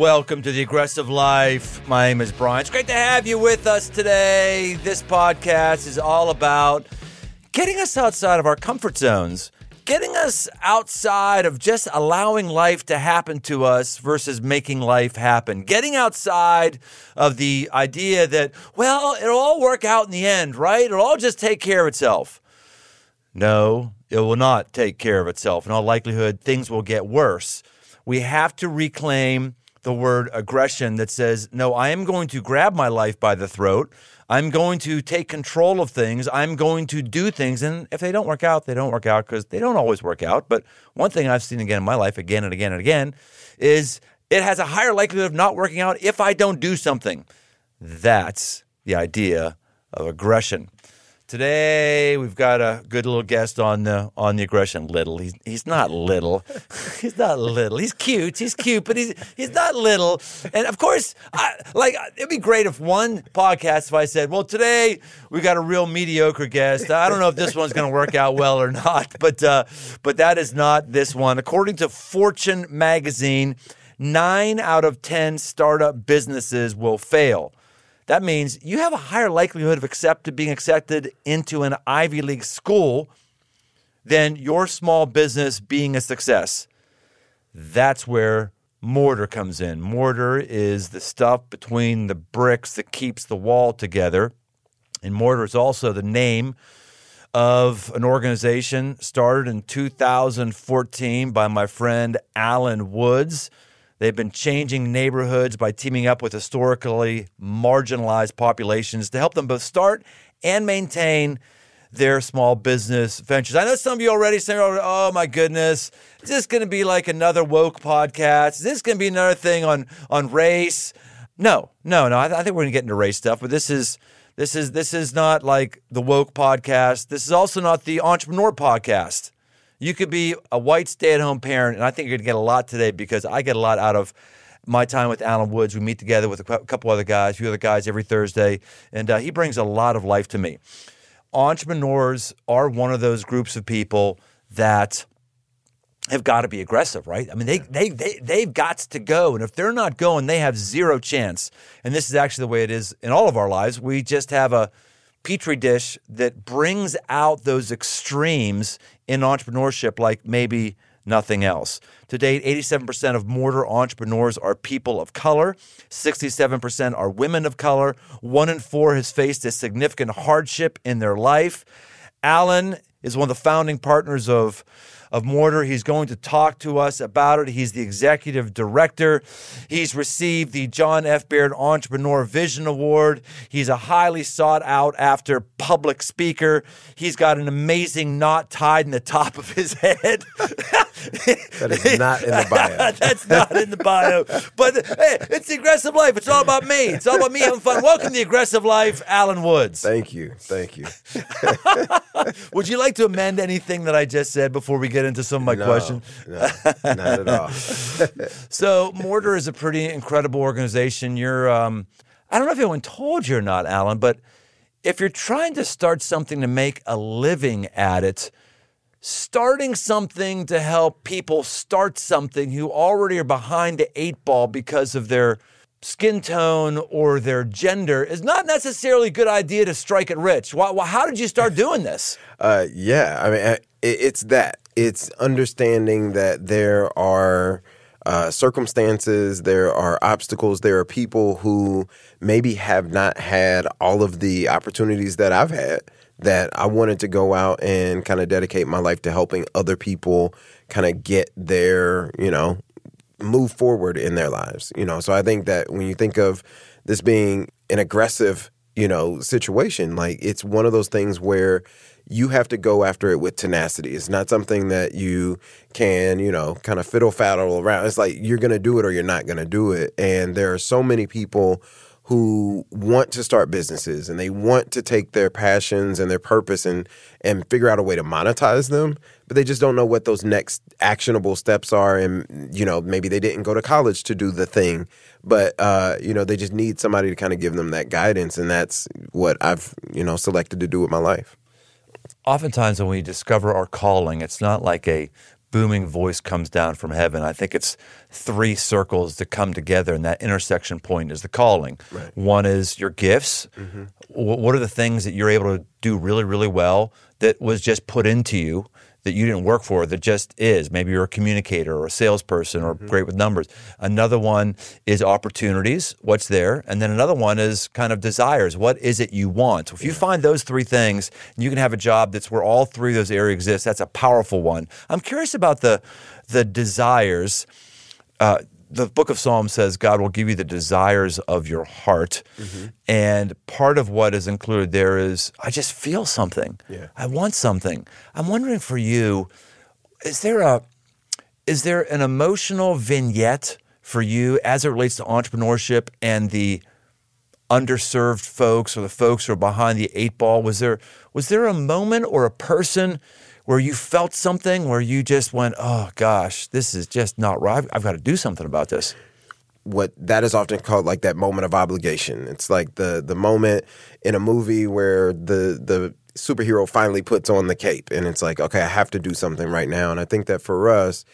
welcome to the Aggressive Life. My name is Brian. It's great to have you with us today. This podcast is all about getting us outside of our comfort zones, getting us outside of just allowing life to happen to us versus making life happen, getting outside of the idea that, well, it'll all work out in the end, right? It'll all just take care of itself. No, it will not take care of itself. In all likelihood, things will get worse. We have to reclaim the word aggression that says, no, I am going to grab my life by the throat. I'm going to take control of things. I'm going to do things. And if they don't work out, they don't work out because they don't always work out. But one thing I've seen again in my life, again and again and again, is it has a higher likelihood of not working out if I don't do something. That's the idea of aggression. Today we've got a good little guest on the on the aggression. Little, he's he's not little, he's not little. He's cute, he's cute, but he's he's not little. And of course, I, like it'd be great if one podcast if I said, well, today we got a real mediocre guest. I don't know if this one's going to work out well or not, but uh, but that is not this one. According to Fortune magazine, nine out of ten startup businesses will fail. That means you have a higher likelihood of being accepted into an Ivy League school than your small business being a success. That's where mortar comes in. Mortar is the stuff between the bricks that keeps the wall together. And mortar is also the name of an organization started in 2014 by my friend Allen Woods They've been changing neighborhoods by teaming up with historically marginalized populations to help them both start and maintain their small business ventures. I know some of you already saying, oh, "Oh my goodness, is this going to be like another woke podcast? Is this going to be another thing on on race?" No, no, no. I, I think we're going to get into race stuff, but this is this is this is not like the woke podcast. This is also not the entrepreneur podcast. You could be a white stay at home parent, and I think you're going to get a lot today because I get a lot out of my time with Allen Woods. We meet together with a couple other guys, a few other guys every Thursday, and uh, he brings a lot of life to me. Entrepreneurs are one of those groups of people that have got to be aggressive, right? I mean, they, they, they, they've got to go. And if they're not going, they have zero chance. And this is actually the way it is in all of our lives. We just have a petri dish that brings out those extremes in entrepreneurship like maybe nothing else. To date, 87% of mortar entrepreneurs are people of color, 67% are women of color, one in four has faced a significant hardship in their life. Allen is one of the founding partners of of Mortar. He's going to talk to us about it. He's the executive director. He's received the John F. Baird Entrepreneur Vision Award. He's a highly sought out after public speaker. He's got an amazing knot tied in the top of his head. that is not in the bio. That's not in the bio. But hey, it's the aggressive life. It's all about me. It's all about me having fun. Welcome to the aggressive life, Allen Woods. Thank you. Thank you. Would you like to amend anything that I just said before we get get into some of my no, questions? No, not at all. so Mortar is a pretty incredible organization. You're, um, I don't know if anyone told you or not, Allen, but if you're trying to start something to make a living at it, starting something to help people start something who already are behind the eight ball because of their skin tone or their gender is not necessarily a good idea to strike it rich. Why, how did you start doing this? Uh, yeah, I mean, it's that it's understanding that there are uh, circumstances, there are obstacles, there are people who maybe have not had all of the opportunities that I've had. That I wanted to go out and kind of dedicate my life to helping other people kind of get their, you know, move forward in their lives. You know, so I think that when you think of this being an aggressive, you know, situation, like it's one of those things where you have to go after it with tenacity. It's not something that you can, you know, kind of fiddle faddle around. It's like you're going to do it or you're not going to do it. And there are so many people who want to start businesses and they want to take their passions and their purpose and and figure out a way to monetize them but they just don't know what those next actionable steps are and you know maybe they didn't go to college to do the thing but uh, you know they just need somebody to kind of give them that guidance and that's what I've you know selected to do with my life oftentimes when we discover our calling, it's not like a booming voice comes down from heaven. I think it's three circles that come together, and that intersection point is the calling. Right. One is your gifts. Mm-hmm. What are the things that you're able to do really, really well that was just put into you? That you didn't work for, that just is. Maybe you're a communicator or a salesperson or great with numbers. Another one is opportunities, what's there. And then another one is kind of desires. What is it you want? If you find those three things, you can have a job that's where all three of those areas exist. That's a powerful one. I'm curious about the the desires. Uh, the book of Psalms says God will give you the desires of your heart. Mm-hmm. And part of what is included there is, I just feel something. Yeah. I want something. I'm wondering for you, is there a is there an emotional vignette for you as it relates to entrepreneurship and the underserved folks or the folks who are behind the eight ball? Was there was there a moment or a person where you felt something where you just went, "Oh gosh, this is just not right. I've, got to do something about this." what that is often called like that moment of obligation. It's like the the moment in a movie where the the superhero finally puts on the cape and it's like, okay, I have to do something right now. And I think that for us,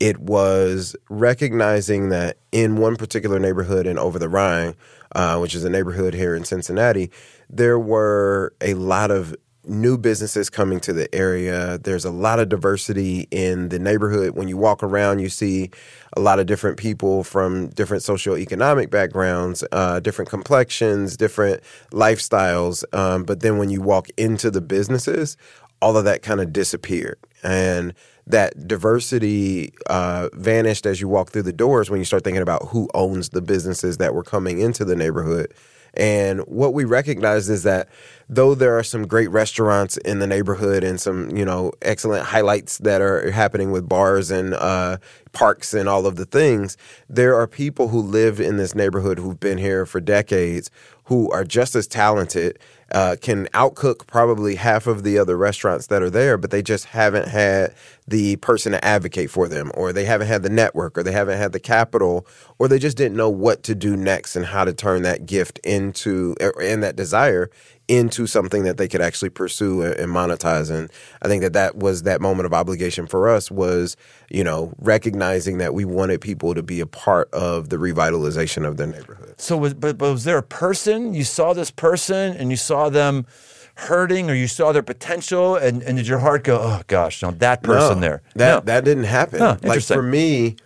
it was recognizing that in one particular neighborhood in Over the Rhine, uh, which is a neighborhood here in Cincinnati, there were a lot of new businesses coming to the area. There's a lot of diversity in the neighborhood. When you walk around, you see a lot of different people from different socioeconomic backgrounds, uh, different complexions, different lifestyles. Um, but then when you walk into the businesses, all of that kind of disappeared. And that diversity uh, vanished as you walk through the doors when you start thinking about who owns the businesses that were coming into the neighborhood. And what we recognize is that though there are some great restaurants in the neighborhood and some, you know, excellent highlights that are happening with bars and uh, parks and all of the things, there are people who live in this neighborhood who've been here for decades who are just as talented, uh, can outcook probably half of the other restaurants that are there, but they just haven't had the person to advocate for them, or they haven't had the network, or they haven't had the capital, or they just didn't know what to do next and how to turn that gift into er, and that desire into something that they could actually pursue and monetize. And I think that that was that moment of obligation for us was, you know, recognizing that we wanted people to be a part of the revitalization of their neighborhood. So, was, but, but was there a person you saw this person and you saw them hurting, or you saw their potential, and, and did your heart go, "Oh gosh, no, that person No, there"? That no. that didn't happen. Huh, like for me,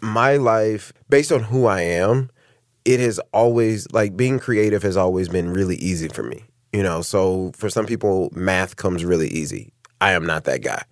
my life, based on who I am, it has always like being creative has always been really easy for me. You know, so for some people, math comes really easy. I am not that guy.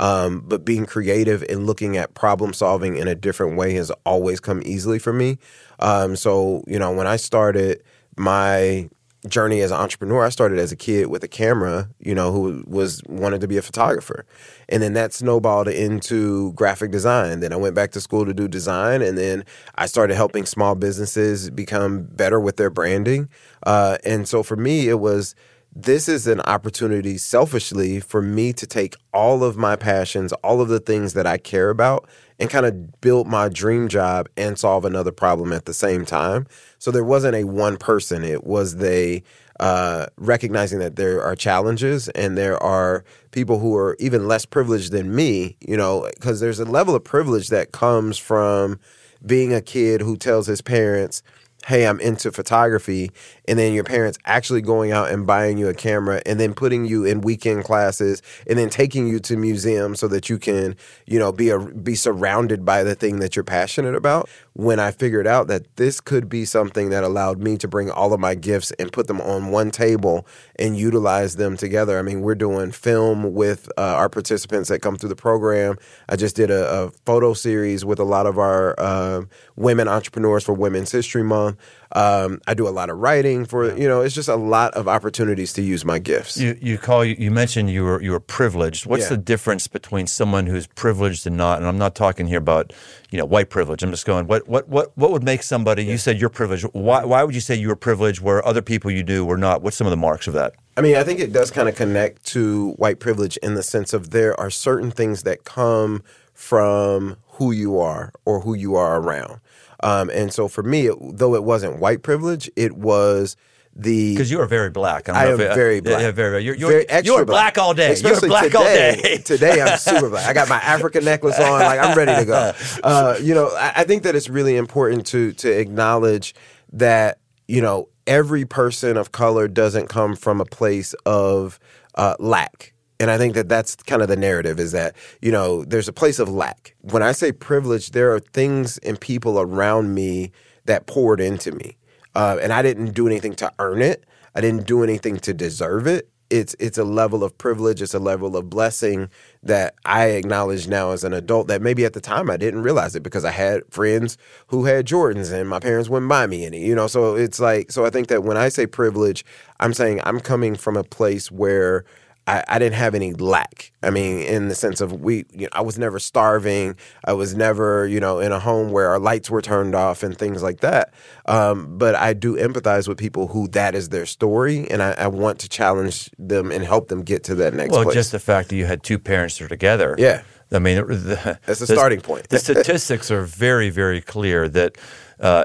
Um, but being creative and looking at problem solving in a different way has always come easily for me. Um, so, you know, when I started my journey as an entrepreneur, I started as a kid with a camera, you know, who was wanted to be a photographer. And then that snowballed into graphic design. Then I went back to school to do design and then I started helping small businesses become better with their branding. Uh, and so for me it was this is an opportunity selfishly for me to take all of my passions, all of the things that I care about, and kind of build my dream job and solve another problem at the same time. So there wasn't a one person, it was the uh, recognizing that there are challenges and there are people who are even less privileged than me, you know, because there's a level of privilege that comes from being a kid who tells his parents, hey, I'm into photography, and then your parents actually going out and buying you a camera and then putting you in weekend classes and then taking you to museums so that you can, you know, be a, be surrounded by the thing that you're passionate about. When I figured out that this could be something that allowed me to bring all of my gifts and put them on one table and utilize them together. I mean, we're doing film with uh, our participants that come through the program. I just did a, a photo series with a lot of our uh, women entrepreneurs for Women's History Month. Um, I do a lot of writing for you know. It's just a lot of opportunities to use my gifts. You you call you mentioned you were you were privileged. What's Yeah. the difference between someone who's privileged and not? And I'm not talking here about you know white privilege. I'm just going what what what what would make somebody? You said you're privileged. Why why would you say you were privileged where other people you knew were not? What's some of the marks of that? I mean, I think it does kind of connect to white privilege in the sense of there are certain things that come from who you are or who you are around. Um, and so for me, it, though it wasn't white privilege, it was the Because you are very black. I, don't I know am it- very black. Yeah, very. You're, you're, Very extra you're black all day. Especially you're black today. all day. today I'm super black. I got my African necklace on. Like I'm ready to go. Uh, you know, I, I think that it's really important to to acknowledge that you know every person of color doesn't come from a place of uh, lack. And I think that that's kind of the narrative is that, you know, there's a place of lack. When I say privilege, there are things and people around me that poured into me. Uh, and I didn't do anything to earn it. I didn't do anything to deserve it. It's it's a level of privilege. It's a level of blessing that I acknowledge now as an adult. That maybe at the time I didn't realize it because I had friends who had Jordans and my parents wouldn't buy me any. You know, so it's like so. I think that when I say privilege, I'm saying I'm coming from a place where I, I didn't have any lack. I mean, in the sense of we, you know, I was never starving. I was never, you know, in a home where our lights were turned off and things like that. Um, but I do empathize with people who that is their story, and I, I want to challenge them and help them get to that next Well, place. just the fact that you had two parents that are together. Yeah. I mean, the, That's a the- starting point. the statistics are very, very clear that uh,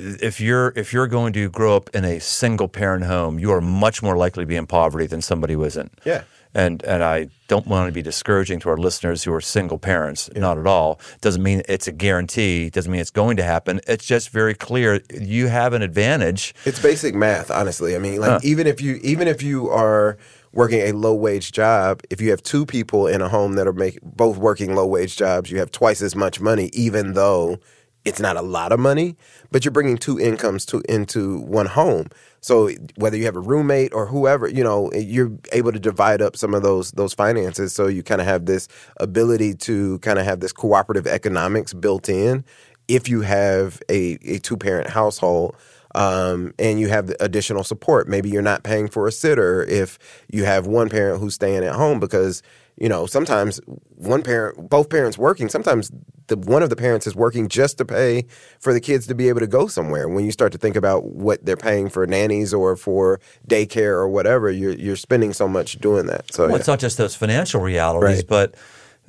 if you're if you're going to grow up in a single parent home, you are much more likely to be in poverty than somebody who isn't. Yeah. And and I don't want to be discouraging to our listeners who are single parents. Not at all. Doesn't mean it's a guarantee. Doesn't mean it's going to happen. It's just very clear you have an advantage. It's basic math, honestly. I mean, like even if you even if you are working a low wage job, if you have two people in a home that are make, both working low wage jobs, you have twice as much money, even though it's not a lot of money, but you're bringing two incomes to into one home. So whether you have a roommate or whoever, you know, you're able to divide up some of those those finances. So you kind of have this ability to kind of have this cooperative economics built in. If you have a, a two parent household, um, and you have additional support. Maybe you're not paying for a sitter if you have one parent who's staying at home because you know sometimes one parent, both parents working. Sometimes the one of the parents is working just to pay for the kids to be able to go somewhere. When you start to think about what they're paying for nannies or for daycare or whatever, you're you're spending so much doing that. So Well, yeah. it's not just those financial realities, Right. but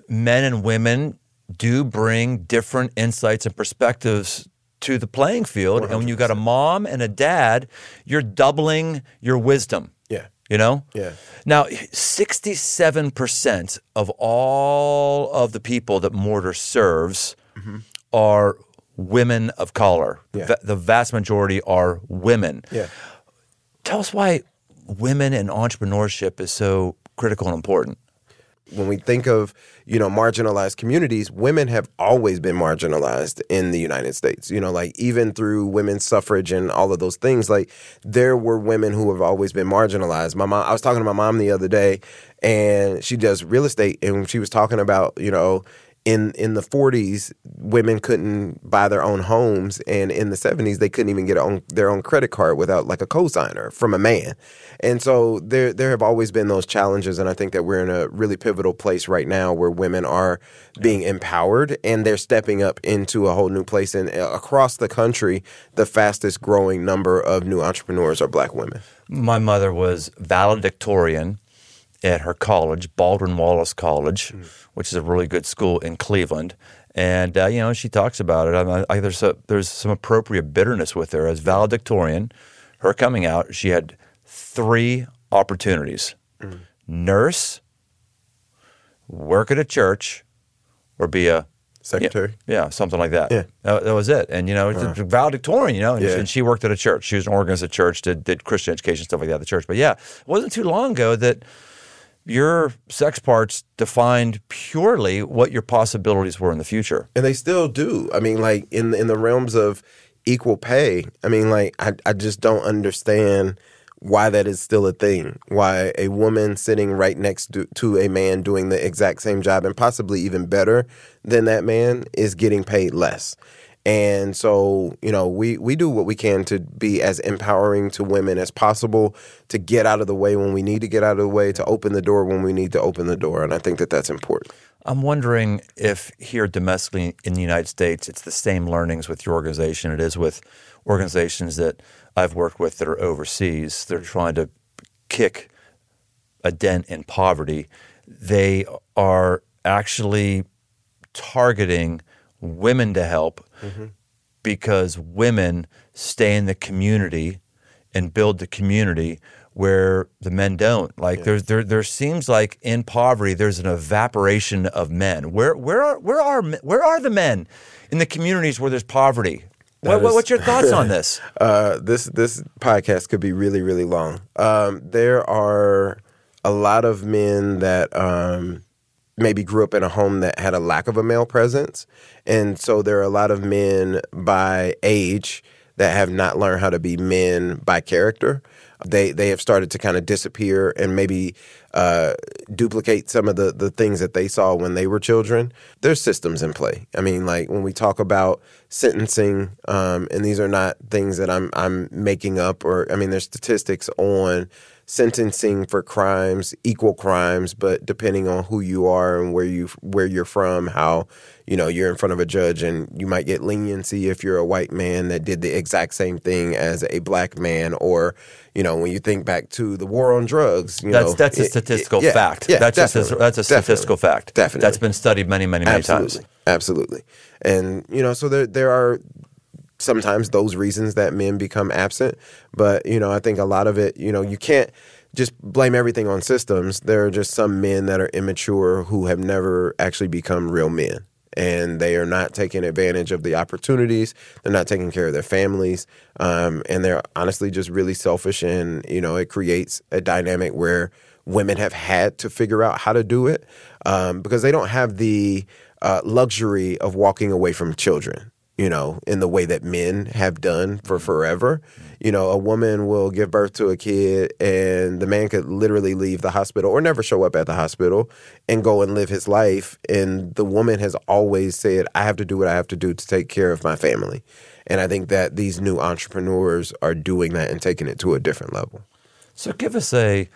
men and women do bring different insights and perspectives to the playing field. And when you've got a mom and a dad, you're doubling your wisdom. yeah, You know? Yeah. Now, 67% of all of the people that Mortar serves mm-hmm. are women of color. Yeah. The vast majority are women. yeah. Tell us why women and entrepreneurship is so critical and important. When we think of you know marginalized communities women have always been marginalized in the united states. You know like even through women's suffrage and all of those things like there were women who have always been marginalized. My mom i was talking to my mom the other day and she does real estate and she was talking about you know in in the 40s women couldn't buy their own homes and in the 70s they couldn't even get on their own credit card without like a cosigner from a man. And so there there have always been those challenges and i think that we're in a really pivotal place right now where women are being empowered and they're stepping up into a whole new place. And uh, across the country the fastest growing number of new entrepreneurs are black women. My mother was valedictorian at her college, Baldwin Wallace College, which is a really good school in Cleveland. And uh, you know, she talks about it. I, I, there's a, there's some appropriate bitterness with her as valedictorian. Her coming out, she had three opportunities: nurse, work at a church, or be a secretary yeah, something like that. Yeah. That, that was it. And, you know, it's a valedictorian, you know, and, Yeah. and she worked at a church. She was an organist at church, did, did Christian education, stuff like that at the church. But yeah, it wasn't too long ago that your sex parts defined purely what your possibilities were in the future. and they still do. I mean, like in in the realms of equal pay. I mean, like I I just don't understand why that is still a thing. Why a woman sitting right next to, to a man doing the exact same job and possibly even better than that man is getting paid less. And so, you know, we, we do what we can to be as empowering to women as possible, to get out of the way when we need to get out of the way, to open the door when we need to open the door. And I think that that's important. I'm wondering if here domestically in the United States, it's the same learnings with your organization it is with organizations that I've worked with that are overseas. They're trying to kick a dent in poverty. They are actually targeting women to help because women stay in the community and build the community where the men don't. Like yeah. there's there there seems like in poverty there's an evaporation of men. Where where are where are where are the men in the communities where there's poverty? What, is, what's your thoughts on this? uh, this this podcast could be really really long. Um, there are a lot of men that um, maybe grew up in a home that had a lack of a male presence, and so there are a lot of men by age that have not learned how to be men by character they they have started to kind of disappear and maybe uh, duplicate some of the the things that they saw when they were children. There's systems in play. I mean, like when we talk about sentencing, um, and these are not things that I'm I'm making up, or I mean, there's statistics on sentencing for crimes, equal crimes, but depending on who you are and where you where you're from, how you know you're in front of a judge, and you might get leniency if you're a white man that did the exact same thing as a black man, or you know when you think back to the war on drugs, you that's know, that's a statistical it, it, yeah, fact. Yeah, that's definitely, a, that's a statistical fact. Definitely, that's been studied many many many absolutely, times. Absolutely, and you know so there there are sometimes those reasons that men become absent. But, you know, I think a lot of it, you know, you can't just blame everything on systems. There are just some men that are immature who have never actually become real men. And they are not taking advantage of the opportunities. They're not taking care of their families. Um, and they're honestly just really selfish. And, you know, it creates a dynamic where women have had to figure out how to do it um, because they don't have the uh, luxury of walking away from children you know, in the way that men have done for forever. You know, a woman will give birth to a kid and the man could literally leave the hospital or never show up at the hospital and go and live his life. And the woman has always said, I have to do what I have to do to take care of my family. And I think that these new entrepreneurs are doing that and taking it to a different level. So give us a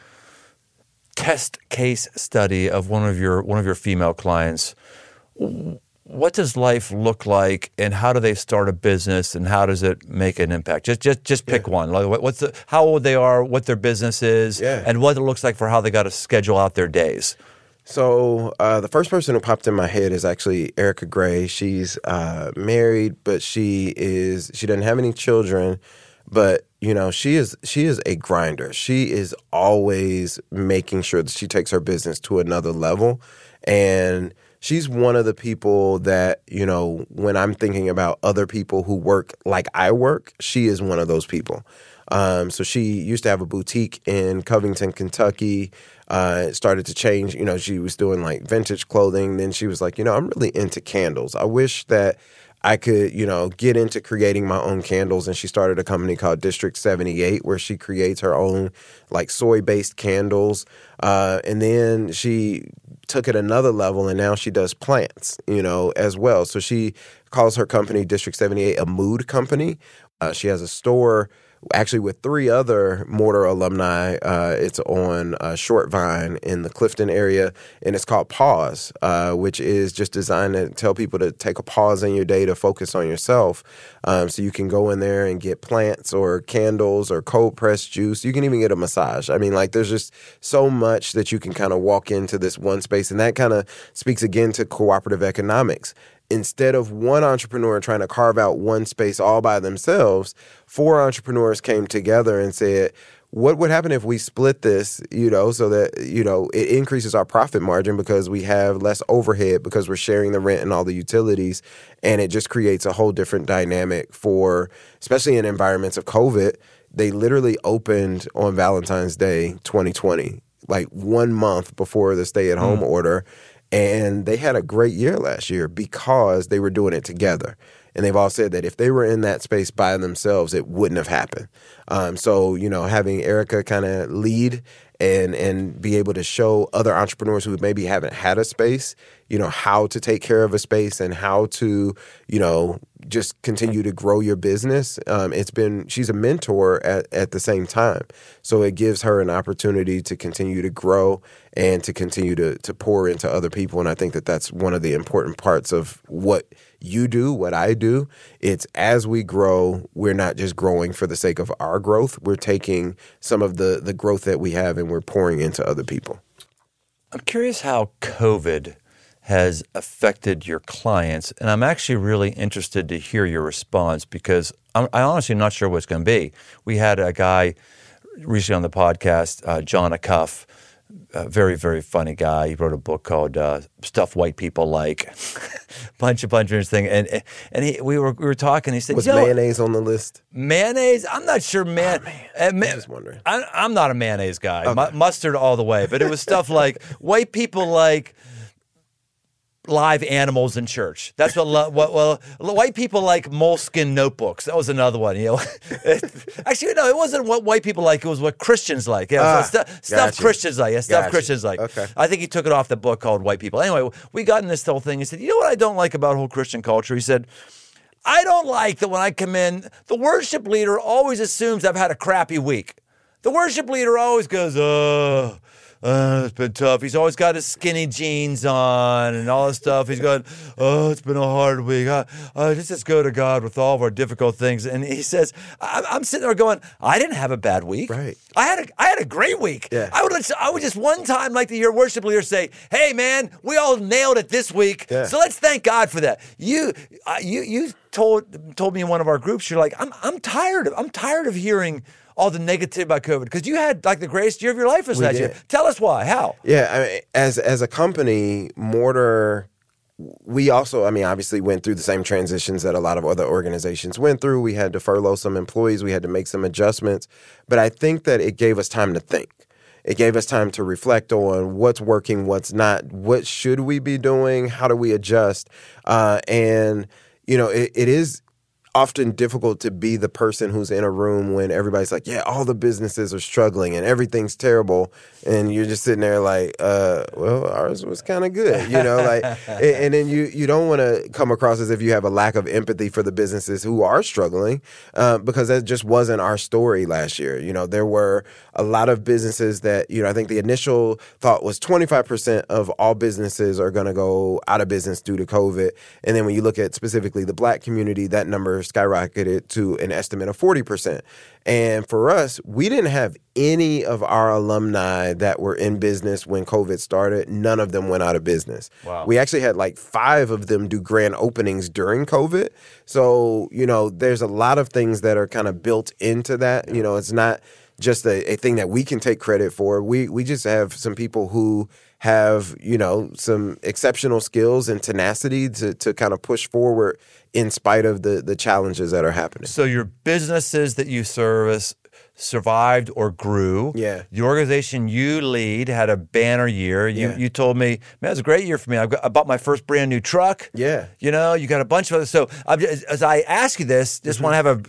test case study of one of your one of your female clients what does life look like and how do they start a business and how does it make an impact just just just pick yeah. one like what's the how old they are what their business is yeah. and what it looks like for how they got to schedule out their days so uh, the first person who popped in my head is actually Erica Gray. She's uh, married, but she is she doesn't have any children. But you know, she is she is a grinder. She is always making sure that she takes her business to another level, and she's one of the people that, you know, when I'm thinking about other people who work like I work, she is one of those people. Um, so she used to have a boutique in Covington, Kentucky. Uh, started to change. You know, she was doing like vintage clothing. Then she was like, you know, I'm really into candles. I wish that I could, you know, get into creating my own candles. And she started a company called District 78 where she creates her own like soy based candles. Uh, and then she took it another level and now she does plants, you know, as well. So she calls her company District 78 a mood company. Uh, she has a store actually with three other Mortar alumni. Uh, it's on uh, Short Vine in the Clifton area, and it's called Pause, uh, which is just designed to tell people to take a pause in your day to focus on yourself. Um, so you can go in there and get plants or candles or cold pressed juice. You can even get a massage. I mean, like there's just so much that you can kind of walk into this one space, and that kind of speaks again to cooperative economics instead of one entrepreneur trying to carve out one space all by themselves, four entrepreneurs came together and said, what would happen if we split this, you know, so that, you know, it increases our profit margin because we have less overhead because we're sharing the rent and all the utilities. And it just creates a whole different dynamic for, especially in environments of COVID. They literally opened on Valentine's Day 2020, like one month before the stay at home mm. order and they had a great year last year because they were doing it together. And they've all said that if they were in that space by themselves, it wouldn't have happened. Um, so, you know, having Erica kind of lead and and be able to show other entrepreneurs who maybe haven't had a space, you know, how to take care of a space and how to, you know, just continue to grow your business. Um, it's been she's a mentor at, at the same time, so it gives her an opportunity to continue to grow and to continue to to pour into other people. And I think that that's one of the important parts of what you do, what I do. It's as we grow, we're not just growing for the sake of our growth. We're taking some of the the growth that we have and we're pouring into other people. I'm curious how COVID has affected your clients. And I'm actually really interested to hear your response because I'm, I honestly am not sure what it's going to be. We had a guy recently on the podcast, uh, Jon Acuff, a very, very funny guy. He wrote a book called uh, "Stuff White People Like," bunch of bunch of interesting. And and he, we were we were talking. He said, Was mayonnaise on the list? mayonnaise? I'm not sure, man. Uh, ma- just wondering. I, I'm not a mayonnaise guy. Mu- mustard all the way. But it was stuff like white people like live animals in church. That's what, lo- what well white people like moleskin notebooks. That was another one. You know, actually no, it wasn't what white people like. It was what Christians like. Yeah, Ah, stuff, stuff. Christians like. Yeah, stuff Gotcha. Christians like. Okay. I think he took it off the book called White People. Anyway, we got in this whole thing. He said, "You know what I don't like about whole Christian culture?" He said. I don't like that when I come in, the worship leader always assumes I've had a crappy week. The worship leader always goes, oh, uh, it's been tough. He's always got his skinny jeans on and all this stuff. He's going, oh, it's been a hard week. I, I just, just go to God with all of our difficult things. And he says, I'm, I'm sitting there going, I didn't have a bad week. Right. I had a, I had a great week. Yeah. I would, I would just one time like to hear worship leader say, "Hey, man, we all nailed it this week. Yeah. So let's thank God for that." You, uh, you, you told told me in one of our groups, you're like, "I'm, I'm tired of, I'm tired of hearing." All the negative about COVID because you had like the greatest year of your life this We last year. Tell us why. How? Yeah, I mean, as as a company, Mortar, we also, I mean, obviously went through the same transitions that a lot of other organizations went through. We had to furlough some employees, we had to make some adjustments, but I think that it gave us time to think. It gave us time to reflect on what's working, what's not, what should we be doing, how do we adjust, uh, and you know, it, it is often difficult to be the person who's in a room when everybody's like, yeah, all the businesses are struggling and everything's terrible, and you're just sitting there like, uh, well, ours was kind of good, you know, like, and, then you you don't want to come across as if you have a lack of empathy for the businesses who are struggling, uh, because that just wasn't our story last year. You know, there were a lot of businesses that you know, I think the initial thought was 25% of all businesses are going to go out of business due to COVID, and then when you look at specifically the Black community, that number skyrocketed to an estimate of 40%. And for us, we didn't have any of our alumni that were in business when COVID started. None of them went out of business. Wow. We actually had like five of them do grand openings during COVID. So, you know, there's a lot of things that are kind of built into that. You know, it's not just a, a thing that we can take credit for. We we just have some people who have, you know, some exceptional skills and tenacity to to kind of push forward in spite of the the challenges that are happening. So your businesses that you service survived or grew. Yeah. The organization you lead had a banner year. You Yeah. you told me, man, it was a great year for me. I, got, I bought my first brand new truck. Yeah. You know, you got a bunch of other. So I'm just, as I ask you this, just mm-hmm. want to have a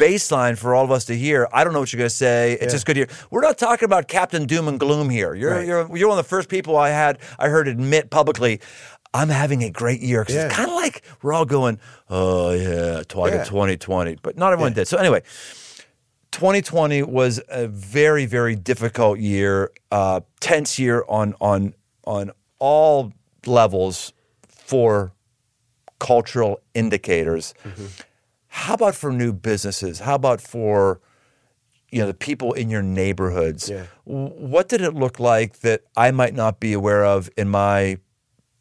baseline for all of us to hear. I don't know what you're going to say. It's just good to hear. We're not talking about Captain Doom and Gloom here. You're Right. you're you're one of the first people I had I heard admit publicly. I'm having a great year because it's kind of like we're all going, oh yeah, tw- Yeah. 2020, but not everyone did. So anyway, 2020 was a very very difficult year, uh, tense year on on on all levels for cultural indicators. How about for new businesses? How about for you know the people in your neighborhoods? Yeah. What did it look like that I might not be aware of in my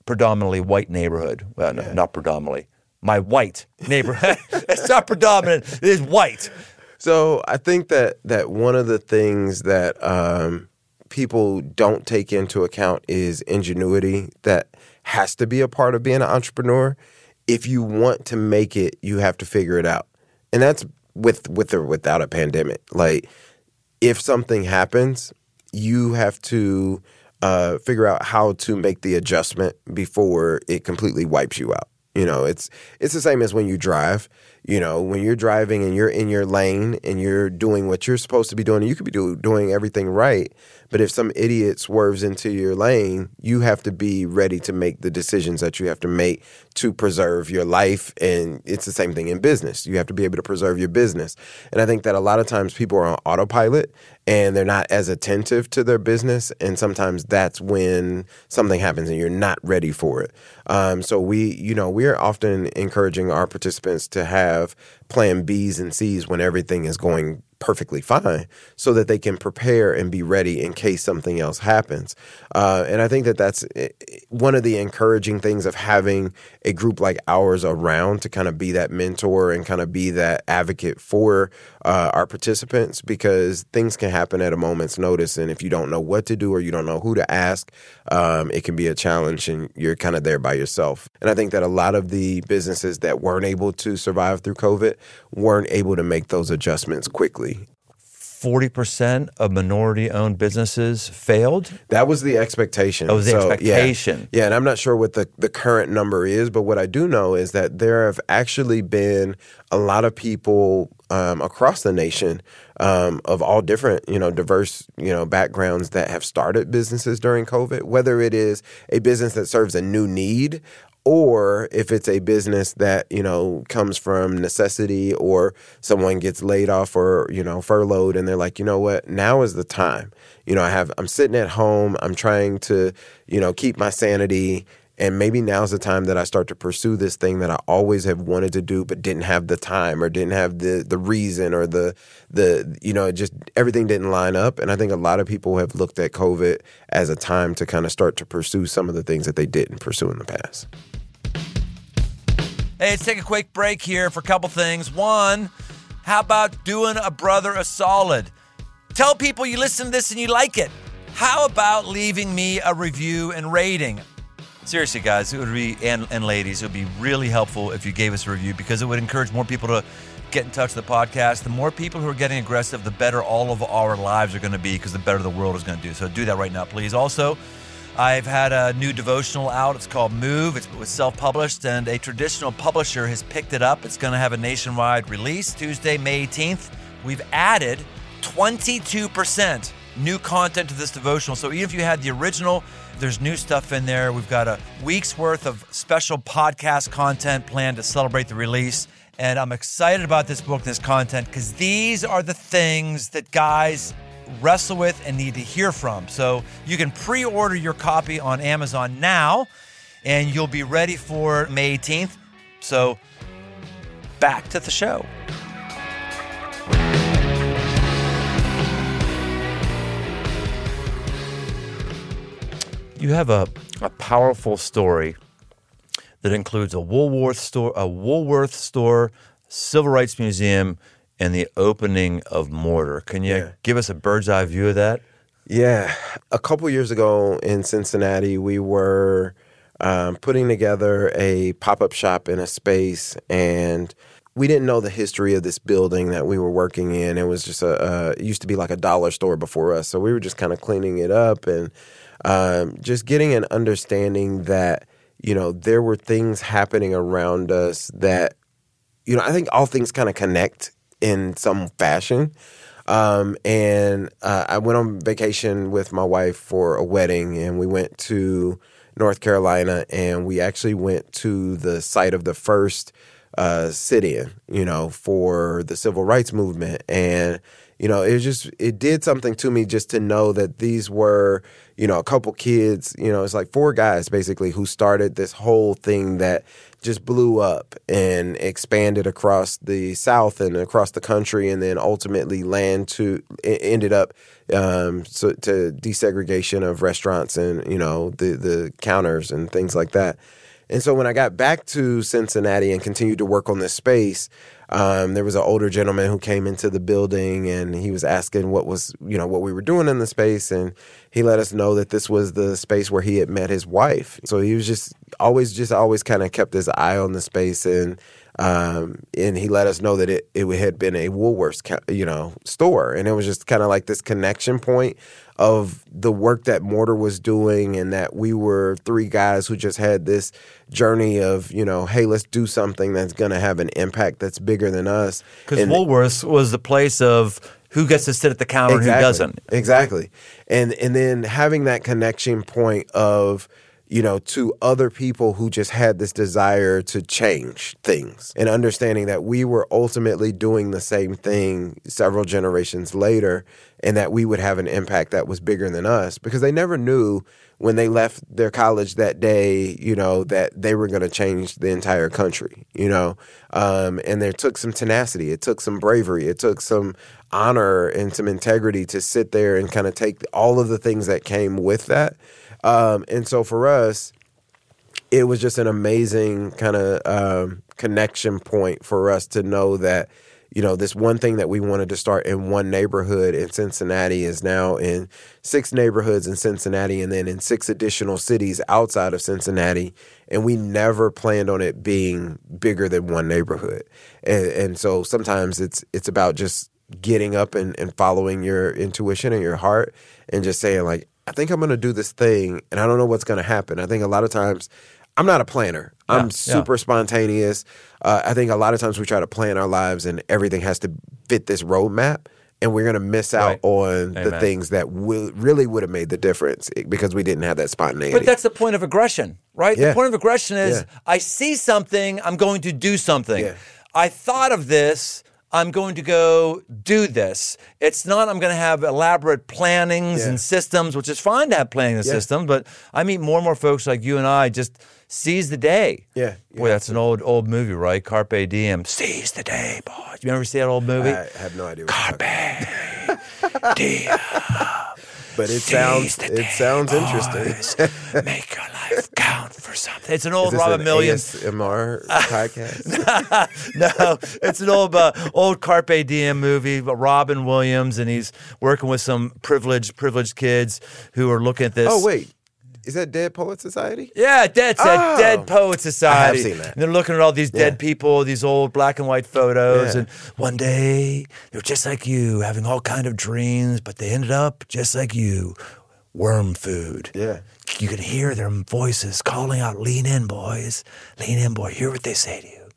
predominantly white neighborhood? Well, no, not predominantly. My white neighborhood. it's not predominant. It is white. So I think that that one of the things that um, people don't take into account is ingenuity. That has to be a part of being an entrepreneur. If you want to make it, you have to figure it out, and that's with with or without a pandemic. Like if something happens, you have to uh, figure out how to make the adjustment before it completely wipes you out. You know, it's it's the same as when you drive. You know, when you're driving and you're in your lane and you're doing what you're supposed to be doing, you could be do, doing everything right. But if some idiot swerves into your lane, you have to be ready to make the decisions that you have to make to preserve your life. And it's the same thing in business. You have to be able to preserve your business. And I think that a lot of times people are on autopilot and they're not as attentive to their business. And sometimes that's when something happens and you're not ready for it. Um, so we, you know, we're often encouraging our participants to have plan B's and C's when everything is going perfectly fine so that they can prepare and be ready in case something else happens. Uh, and I think that that's eh, one of the encouraging things of having a group like ours around to kind of be that mentor and kind of be that advocate for uh, our participants because things can happen at a moment's notice. And if you don't know what to do or you don't know who to ask, um, it can be a challenge and you're kind of there by yourself. And I think that a lot of the businesses that weren't able to survive through COVID weren't able to make those adjustments quickly. 40% of minority owned businesses failed. That was the expectation. That was the so, expectation. Yeah. yeah, and I'm not sure what the, the current number is, but what I do know is that there have actually been a lot of people um, across the nation um, of all different, you know, diverse, you know, backgrounds that have started businesses during COVID, whether it is a business that serves a new need or if it's a business that you know comes from necessity or someone gets laid off or you know furloughed and they're like you know what? Now is the time. You know i have i'm sitting at home i'm trying to you know keep my sanity and maybe now's the time that I start to pursue this thing that I always have wanted to do but didn't have the time or didn't have the the reason or the the you know just everything didn't line up and I think a lot of people have looked at COVID as a time to kind of start to pursue some of the things that they didn't pursue in the past. Hey, let's take a quick break here for a couple things. One, how about doing a brother a solid? Tell people you listen to this and you like it. How about leaving me a review and rating? Seriously, guys, it would be and, and ladies, it would be really helpful if you gave us a review because it would encourage more people to get in touch with the podcast. The more people who are getting aggressive, the better all of our lives are going to be because the better the world is going to do. So do that right now, please. Also, I've had a new devotional out. It's called Move. It's self-published, and a traditional publisher has picked it up. It's going to have a nationwide release Tuesday, May 18th. We've added 22% new content to this devotional. So even if you had the original there's new stuff in there. We've got a week's worth of special podcast content planned to celebrate the release. And I'm excited about this book, this content, because these are the things that guys wrestle with and need to hear from. So you can pre order your copy on Amazon now, and you'll be ready for May 18th. So back to the show. You have a, a powerful story that includes a Woolworth store, a Woolworth store, Civil Rights Museum, and the opening of Mortar. Can you yeah. give us a bird's eye view of that? Yeah, a couple years ago in Cincinnati, we were um, putting together a pop up shop in a space, and we didn't know the history of this building that we were working in. It was just a, a it used to be like a dollar store before us, so we were just kind of cleaning it up and um, just getting an understanding that you know there were things happening around us that you know I think all things kind of connect in some fashion. Um, and uh, I went on vacation with my wife for a wedding, and we went to North Carolina, and we actually went to the site of the first uh, sit-in, you know, for the civil rights movement, and you know, it just it did something to me just to know that these were, you know, a couple kids, you know, it's like four guys basically who started this whole thing that just blew up and expanded across the South and across the country, and then ultimately land to ended up um, so to desegregation of restaurants and you know the the counters and things like that. And so when I got back to Cincinnati and continued to work on this space, um, there was an older gentleman who came into the building and he was asking what was, you know, what we were doing in the space. And he let us know that this was the space where he had met his wife. So he was just always, just always kind of kept his eye on the space and, um, and he let us know that it, it had been a Woolworths, you know, store. And it was just kind of like this connection point of the work that Mortar was doing and that we were three guys who just had this journey of, you know, hey, let's do something that's going to have an impact that's bigger than us. Because Woolworths was the place of who gets to sit at the counter exactly, and who doesn't. Exactly. And and then having that connection point of you know, to other people who just had this desire to change things and understanding that we were ultimately doing the same thing several generations later and that we would have an impact that was bigger than us because they never knew when they left their college that day, you know, that they were going to change the entire country, you know. Um, and there took some tenacity, it took some bravery, it took some honor and some integrity to sit there and kind of take all of the things that came with that um, and so for us, it was just an amazing kind of um, connection point for us to know that you know this one thing that we wanted to start in one neighborhood in Cincinnati is now in six neighborhoods in Cincinnati and then in six additional cities outside of Cincinnati. And we never planned on it being bigger than one neighborhood. And, and so sometimes it's it's about just getting up and, and following your intuition and your heart and just saying like I think I'm going to do this thing and I don't know what's going to happen. I think a lot of times I'm not a planner. Yeah, I'm super yeah. spontaneous. Uh, I think a lot of times we try to plan our lives and everything has to fit this roadmap. And we're going to miss out right. on Amen. the things that will, really would have made the difference because we didn't have that spontaneity. But that's the point of aggression, right? Yeah. The point of aggression is I see something, I'm going to do something. I thought of this I'm going to go do this. It's not I'm going to have elaborate plannings yeah. and systems, which is fine to have planning and yeah. systems, but I meet more and more folks like you and I just seize the day. Yeah. Boy, that's an old old movie, right? Carpe diem. Seize the day, boys. You ever see that old movie? I have no idea. Carpe diem. but it sounds it sounds interesting. Make your life count for something. It's an old Robin Williams ASMR podcast. no, it's an old uh, old Carpe Diem movie. Robin Williams and he's working with some privileged privileged kids who are looking at this. Oh wait, is that Dead Poet Society? Yeah, that's oh, Dead Poet Society. I have seen that. And they're looking at all these dead yeah. people, these old black and white photos, yeah. and one day they're just like you, having all kind of dreams, but they ended up just like you, worm food. Yeah. You can hear their voices calling out, "Lean in, boys! Lean in, boy! Hear what they say to you.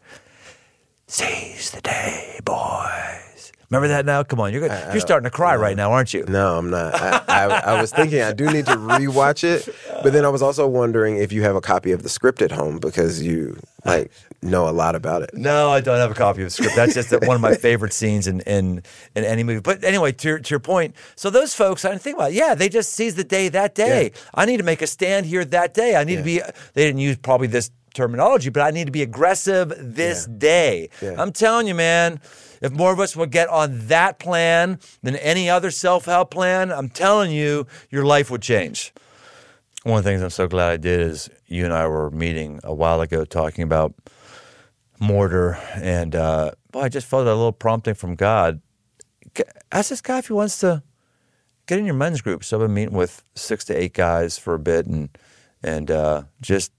Seize the day, boy." Remember that now? Come on, you're good. I, you're starting to cry no, right now, aren't you? No, I'm not. I, I, I, was thinking I do need to rewatch it, but then I was also wondering if you have a copy of the script at home because you like know a lot about it. No, I don't have a copy of the script. That's just one of my favorite scenes in in, in any movie. But anyway, to, to your point, so those folks, I didn't think about. It. Yeah, they just seize the day that day. Yeah. I need to make a stand here that day. I need yeah. to be. They didn't use probably this terminology, but I need to be aggressive this yeah. day. I'm telling you, man if more of us would get on that plan than any other self help plan, I'm telling you, your life would change. One of the things I'm so glad I did is you and I were meeting a while ago talking about mortar, and uh, boy, I just felt a little prompting from God. Ask this guy if he wants to get in your men's group. So I've been meeting with six to eight guys for a bit, and and uh, just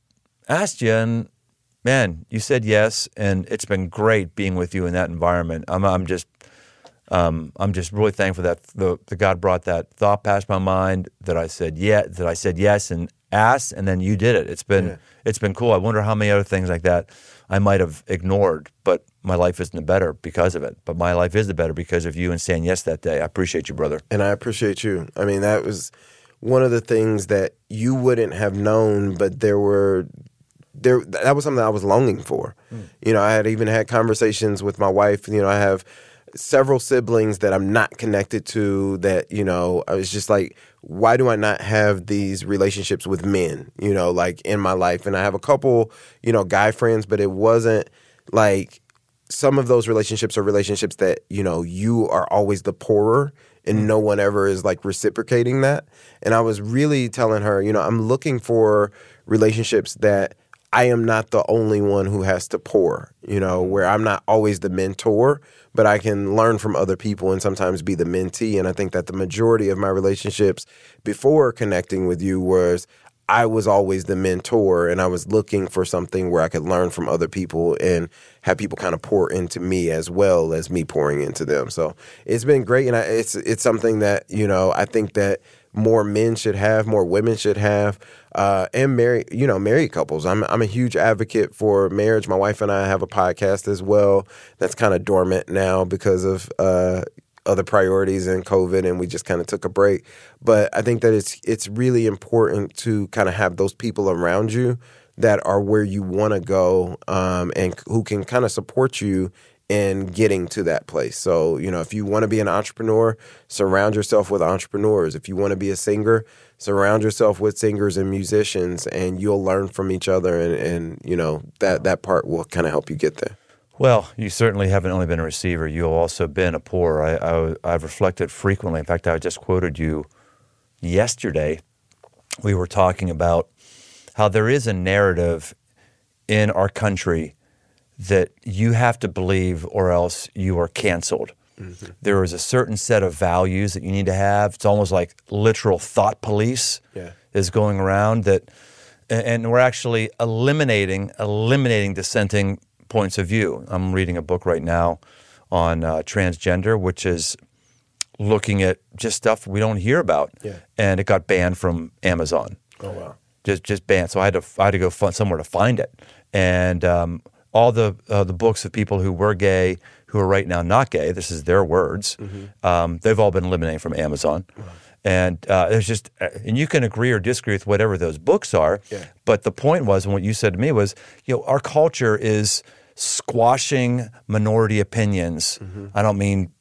asked you, and man, you said yes, and it's been great being with you in that environment. I'm, I'm just, um, I'm just really thankful that the, the God brought that thought past my mind that I said yeah, that I said yes and asked, and then you did it. It's been, yeah. it's been cool. I wonder how many other things like that I might have ignored, but my life isn't the better because of it. But my life is the better because of you and saying yes that day. I appreciate you, brother. And I appreciate you. I mean, that was one of the things that you wouldn't have known, but there were there that was something I was longing for. Mm. You know, I had even had conversations with my wife. You know, I have several siblings that I'm not connected to. That you know, I was just like, why do I not have these relationships with men? You know, like in my life, and I have a couple, you know, guy friends, but it wasn't like some of those relationships are relationships that you know you are always the poorer and mm. no one ever is like reciprocating that and i was really telling her you know i'm looking for relationships that I am not the only one who has to pour, you know, mm-hmm. where I'm not always the mentor, but I can learn from other people and sometimes be the mentee. And I think that the majority of my relationships before connecting with you was I was always the mentor and I was looking for something where I could learn from other people and have people kind of pour into me as well as me pouring into them. So it's been great. And I, it's, it's something that, you know, I think that more men should have, more women should have, uh, and married, you know, married couples. I'm I'm a huge advocate for marriage. My wife and I have a podcast as well that's kind of dormant now because of uh, other priorities and COVID, and we just kind of took a break. But I think that it's it's really important to kind of have those people around you that are where you want to go um, and who can kind of support you in getting to that place. So, you know, if you want to be an entrepreneur, surround yourself with entrepreneurs. If you want to be a singer, surround yourself with singers and musicians and you'll learn from each other and, and you know, that that part will kind of help you get there. Well, you certainly haven't only been a receiver, you've also been a pourer. I, I, I've reflected frequently. In fact, I just quoted you yesterday. We were talking about how there is a narrative in our country that you have to believe or else you are canceled. Mm-hmm. There is a certain set of values that you need to have. It's almost like literal thought police yeah. is going around that, and we're actually eliminating eliminating dissenting points of view. I'm reading a book right now on uh, transgender, which is looking at just stuff we don't hear about, yeah. and it got banned from Amazon. Oh wow! Just just banned. So I had to I had to go somewhere to find it, and um, all the uh, the books of people who were gay who are right now not gay. This is their words. Mm-hmm. Um, they've all been eliminated from Amazon. And uh, there's just, uh, and you can agree or disagree with whatever those books are. Yeah. But the point was, and what you said to me was, you know, our culture is squashing minority opinions. Mm-hmm. I don't mean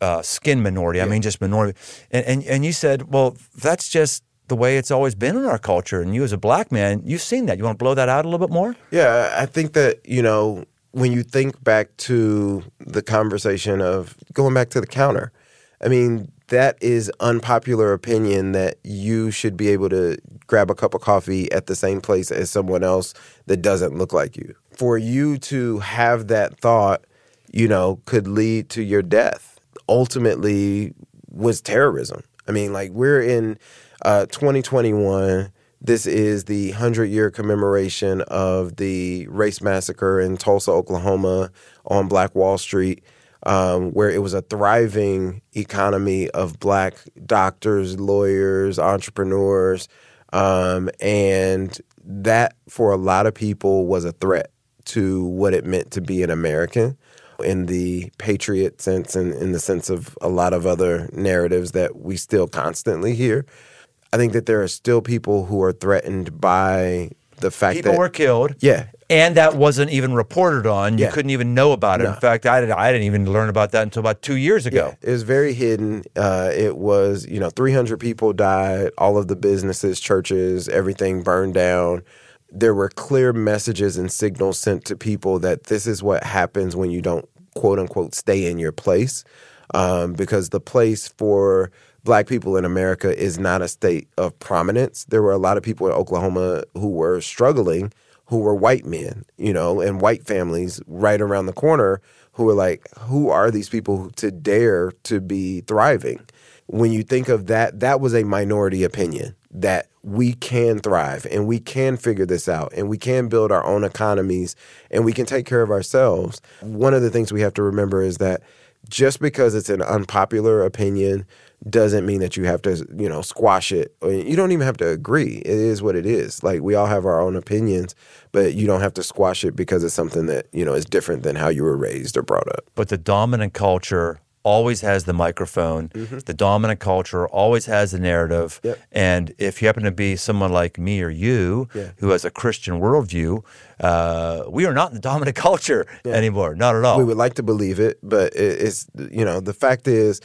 uh, skin minority. Yeah. I mean just minority. And, and and you said, well, that's just the way it's always been in our culture. And you, as a black man, you've seen that. You want to blow that out a little bit more? Yeah, I think that you know when you think back to the conversation of going back to the counter, I mean, that is unpopular opinion that you should be able to grab a cup of coffee at the same place as someone else that doesn't look like you. For you to have that thought, you know, could lead to your death. Ultimately was terrorism. I mean, like we're in uh, 2021 this is the 100 year commemoration of the race massacre in Tulsa, Oklahoma on Black Wall Street, um, where it was a thriving economy of black doctors, lawyers, entrepreneurs. Um, and that, for a lot of people, was a threat to what it meant to be an American in the patriot sense and in the sense of a lot of other narratives that we still constantly hear. I think that there are still people who are threatened by the fact people that people were killed. Yeah. And that wasn't even reported on. You yeah. couldn't even know about it. No. In fact, I, did, I didn't even learn about that until about two years ago. Yeah, it was very hidden. Uh, it was, you know, 300 people died, all of the businesses, churches, everything burned down. There were clear messages and signals sent to people that this is what happens when you don't, quote unquote, stay in your place. Um, because the place for black people in America is not a state of prominence. There were a lot of people in Oklahoma who were struggling who were white men, you know, and white families right around the corner who were like, who are these people to dare to be thriving? When you think of that, that was a minority opinion that we can thrive and we can figure this out and we can build our own economies and we can take care of ourselves. One of the things we have to remember is that just because it's an unpopular opinion doesn't mean that you have to, you know, squash it. You don't even have to agree. It is what it is. Like we all have our own opinions, but you don't have to squash it because it's something that, you know, is different than how you were raised or brought up. But the dominant culture always has the microphone. Mm-hmm. The dominant culture always has the narrative. Yep. And if you happen to be someone like me or you yeah. who has a Christian worldview, uh, we are not in the dominant culture yeah. anymore. Not at all. We would like to believe it, but it's, you know, the fact is,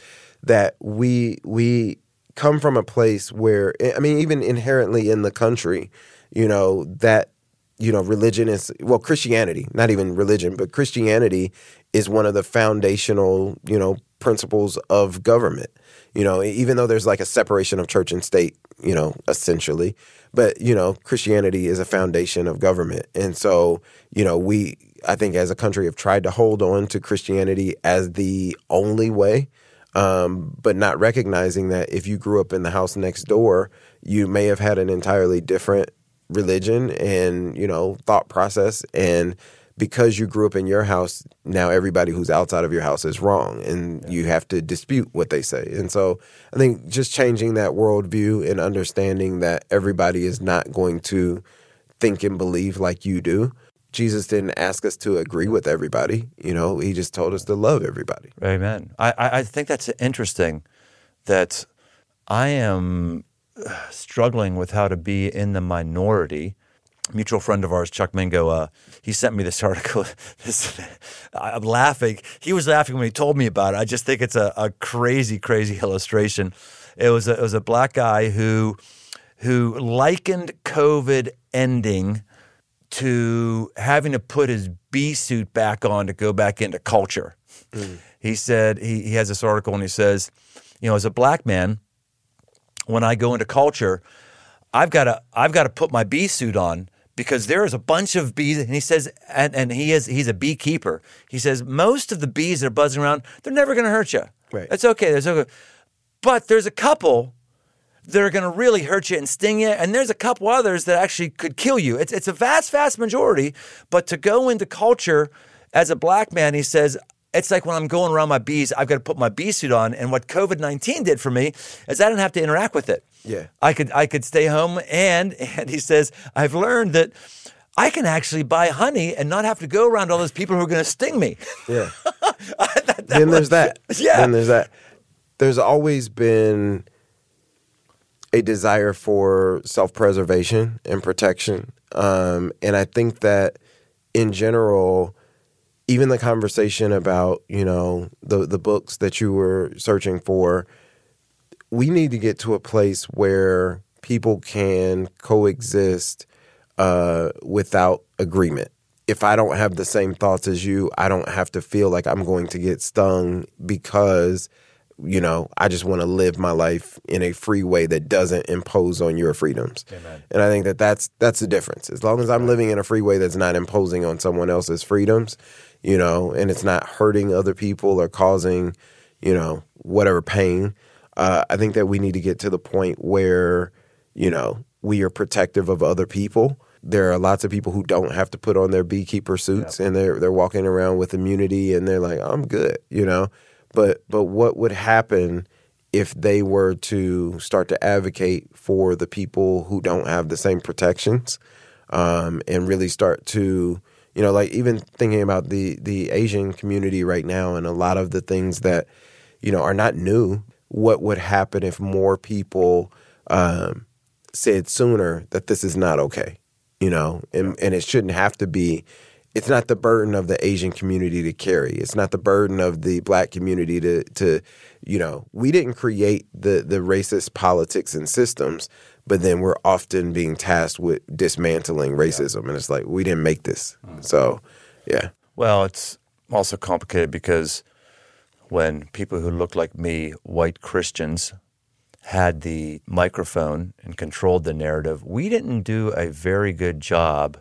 that we we come from a place where eh, I mean even inherently in the country, you know, that you know, religion is well Christianity, not even religion, but Christianity is one of the foundational, you know, principles of government. You know, even though there's like a separation of church and state, you know, essentially, but you know, Christianity is a foundation of government. And so, you know, we I think as a country have tried to hold on to Christianity as the only way um, but not recognizing that if you grew up in the house next door, you may have had an entirely different religion and you know thought process and because you grew up in your house now everybody who's outside of your house is wrong and yeah. you have to dispute what they say and so i think just changing that worldview and understanding that everybody is not going to think and believe like you do Jesus didn't ask us to agree with everybody. You know, he just told us to love everybody. Amen. I, I think that's interesting that I am uh, struggling with how to be in the minority. Mutual friend of ours, Chuck Mingo, uh, he sent me this article. This, I'm laughing. He was laughing when he told me about it. I just think it's a, a crazy, crazy illustration. It was a, it was a black guy who who likened COVID ending to having to put his bee suit back on to go back into culture. Hmm. He said he, he has this article and he says, you know, as a black man, when I go into culture, I've got to I've got to put my bee suit on because there is a bunch of bees and he says and, and he is he's a beekeeper. He says most of the bees that are buzzing around, they're never going to hurt you. Right. It's okay. There's okay. But there's a couple that are going to really hurt you and sting you, and there's a couple others that actually could kill you. It's it's a vast, vast majority. But to go into culture as a black man, he says. It's like when I'm going around my bees, I've got to put my bee suit on. And what COVID 19 did for me is I didn't have to interact with it. Yeah. I could I could stay home and and he says I've learned that I can actually buy honey and not have to go around all those people who are going to sting me. Yeah. then there's that. Yeah. Then there's that. There's always been a desire for self preservation and protection. Um, and I think that in general, even the conversation about, you know, the the books that you were searching for, we need to get to a place where people can coexist uh, without agreement. If I don't have the same thoughts as you, I don't have to feel like I'm going to get stung because, you know, I just want to live my life in a free way that doesn't impose on your freedoms. Amen. And I think that that's that's the difference. As long as I'm living in a free way that's not imposing on someone else's freedoms, you know, and it's not hurting other people or causing, you know, whatever pain. Uh, I think that we need to get to the point where, you know, we are protective of other people. There are lots of people who don't have to put on their beekeeper suits and they're they're walking around with immunity and they're like, I'm good, you know. But but what would happen if they were to start to advocate for the people who don't have the same protections um, and really start to you know like even thinking about the the asian community right now and a lot of the things that you know are not new what would happen if more people um, said sooner that this is not okay you know and, and it shouldn't have to be it's not the burden of the asian community to carry. It's not the burden of the black community to to you know we didn't create the the racist politics and systems but then we're often being tasked with dismantling racism and it's like we didn't make this. Mm. So yeah. Well, it's also complicated because when people who look like me, white Christians, had the microphone and controlled the narrative, we didn't do a very good job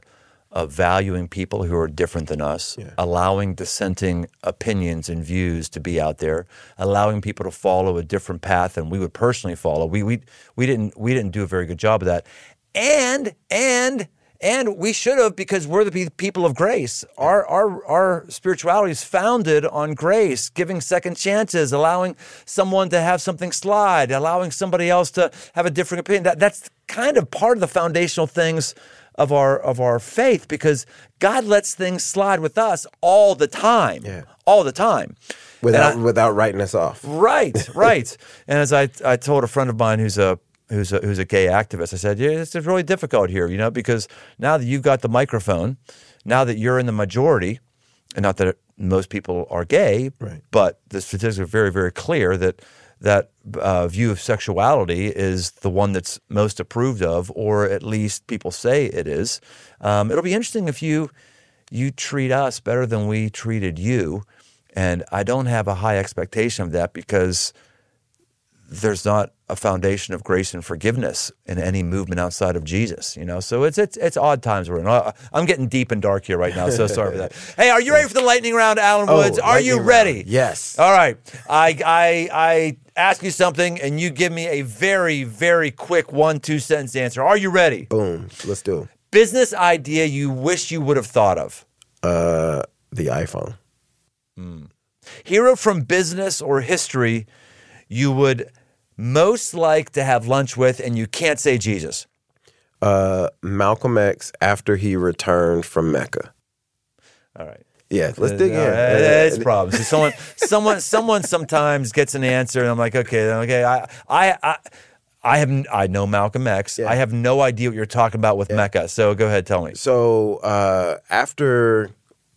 of valuing people who are different than us, allowing dissenting opinions and views to be out there, allowing people to follow a different path than we would personally follow. We we we didn't we didn't do a very good job of that. And and and we should have because we're the people of grace. Our, our, our spirituality is founded on grace, giving second chances, allowing someone to have something slide, allowing somebody else to have a different opinion. That, that's kind of part of the foundational things of our, of our faith because God lets things slide with us all the time. Yeah. All the time. without I- without writing us off Right, right. and as I, I told a friend of mine who's a who's a, who's a gay activist, I said, yeah, it's really difficult here, you know, because now that you've got the microphone, now that you're in the majority, and not that most people are gay, Right. but the statistics are very, very clear that that uh, view of sexuality is the one that's most approved of, or at least people say it is. Um, it'll be interesting if you you treat us better than we treated you, and I don't have a high expectation of that because there's not a foundation of grace and forgiveness in any movement outside of Jesus, you know. So it's it's it's odd times we're in. I- I'm getting deep and dark here right now. So sorry for that. Hey, are you ready for the lightning round, Allen Oh, Woods? are you ready? round. Yes. All right. I I I ask you something, and you give me a very very quick one two sentence answer. Are you ready? boom let's do it Business idea you wish you would have thought of. uh the iphone hero from business or history you would most like to have lunch with and you can't say Jesus? uh malcolm x after he returned from mecca All right. Yeah, let's dig in. Uh, It's problems. So someone, someone, someone sometimes gets an answer, and I'm like, okay, okay. I, I, I, I have, I know Malcolm X. Yeah. I have no idea what you're talking about with Mecca. So go ahead, tell me. So uh, after,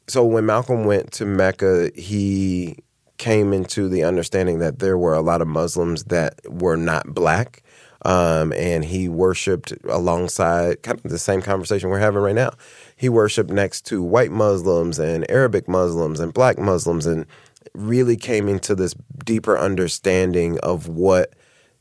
so when Malcolm went to Mecca, he came into the understanding that there were a lot of Muslims that were not black. Um, and he worshipped alongside kind of the same conversation we're having right now. He worshipped next to white Muslims and Arabic Muslims and black Muslims and really came into this deeper understanding of what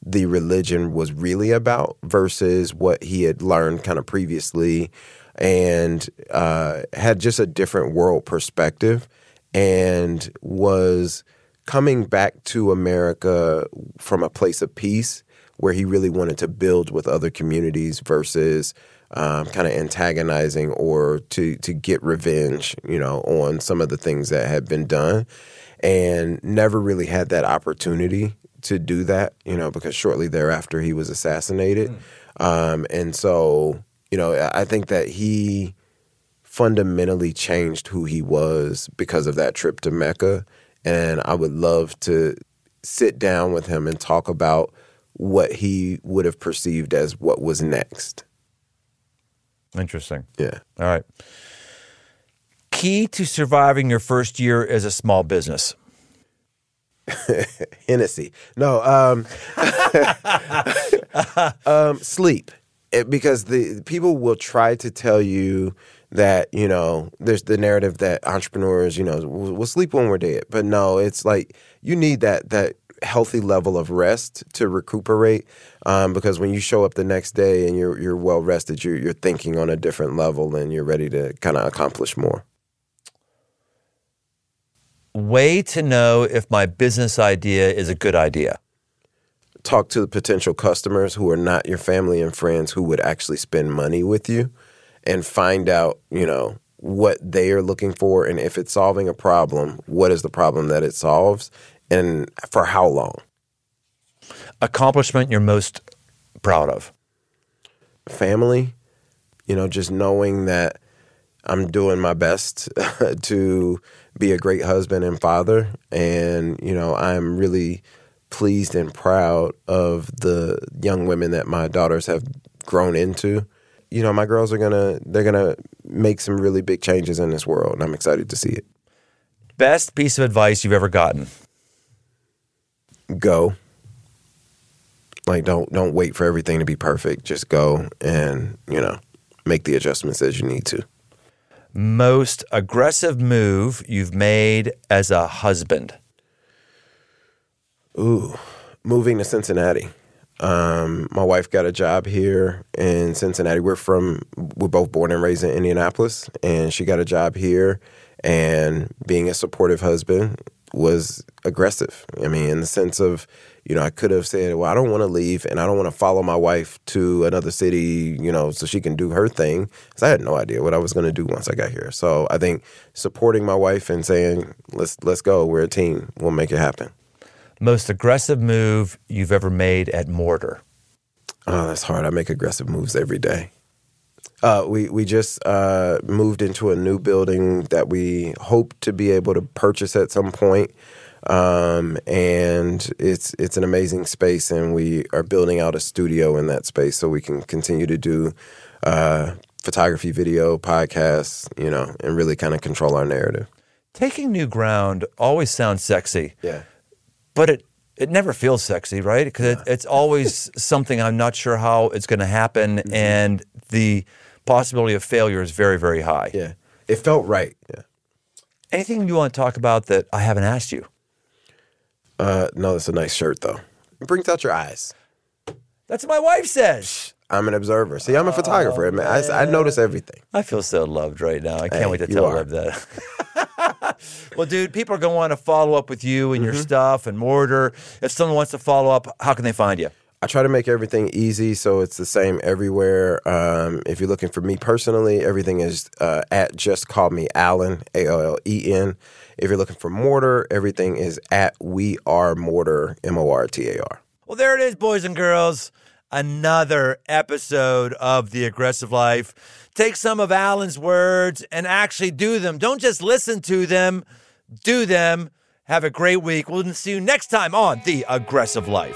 the religion was really about versus what he had learned kind of previously and uh, had just a different world perspective and was coming back to America from a place of peace where he really wanted to build with other communities versus um, kind of antagonizing or to to get revenge, you know, on some of the things that had been done, and never really had that opportunity to do that, you know, because shortly thereafter he was assassinated, um, and so you know, I I think that he fundamentally changed who he was because of that trip to Mecca, and I would love to sit down with him and talk about what he would have perceived as what was next. Interesting. Yeah. All right. Key to surviving your first year as a small business. Hennessy. No, um, um, sleep. It- because the people will try to tell you that you know there's the narrative that entrepreneurs you know will, will sleep when we're dead, but no, it's like you need that that healthy level of rest to recuperate. Um, because when you show up the next day and you're you're well rested, you're you're thinking on a different level and you're ready to kind of accomplish more. Way to know if my business idea is a good idea. talk to the potential customers who are not your family and friends who would actually spend money with you and find out, you know, what they are looking for and if it's solving a problem, what is the problem that it solves and for how long. Accomplishment you're most proud of. Family, you know, just knowing that I'm doing my best to be a great husband and father and, you know, I'm really pleased and proud of the young women that my daughters have grown into. You know, my girls are gonna they're gonna make some really big changes in this world, and I'm excited to see it. Best piece of advice you've ever gotten. Go. Like don't don't wait for everything to be perfect. Just go and, you know, make the adjustments as you need to. Most aggressive move you've made as a husband. Ooh, moving to Cincinnati. Um, my wife got a job here in Cincinnati. We're from, we're both born and raised in Indianapolis, and she got a job here. And being a supportive husband was aggressive. I mean, in the sense of, you know, I could have said, well, I don't want to leave and I don't want to follow my wife to another city, you know, so she can do her thing. Because I had no idea what I was going to do once I got here. So I think supporting my wife and saying, let's, let's go, we're a team, we'll make it happen. Most aggressive move you've ever made at Mortar. Oh, that's hard. I make aggressive moves every day. Uh, we we just uh, moved into a new building that we hope to be able to purchase at some point, um, and it's it's an amazing space, and we are building out a studio in that space so we can continue to do uh, photography, video, podcasts, you know, and really kind of control our narrative. Taking new ground always sounds sexy, Yeah. but it it never feels sexy, right? Because it, it's always something I'm not sure how it's going to happen, and the possibility of failure is very, very high. Yeah. It felt right. Yeah. Anything you want to talk about that I haven't asked you? Uh, no, that's a nice shirt though. It brings out your eyes. That's what my wife says. I'm an observer. See, I'm a photographer. man. I, I notice everything. I feel so loved right now. I can't Hey, wait to tell. Liv that. well, dude, people are going to want to follow up with you and your Mm-hmm. stuff and Mortar. If someone wants to follow up, how can they find you? I try to make everything easy so it's the same everywhere. Um, if you're looking for me personally, everything is uh, at just call me Allen, A L L E N. If you're looking for Mortar, everything is at we are Mortar, M O R T A R. Well, there it is, boys and girls. another episode of The Aggressive Life. Take some of Allen's words and actually do them. Don't just listen to them, do them. Have a great week. We'll see you next time on The Aggressive Life.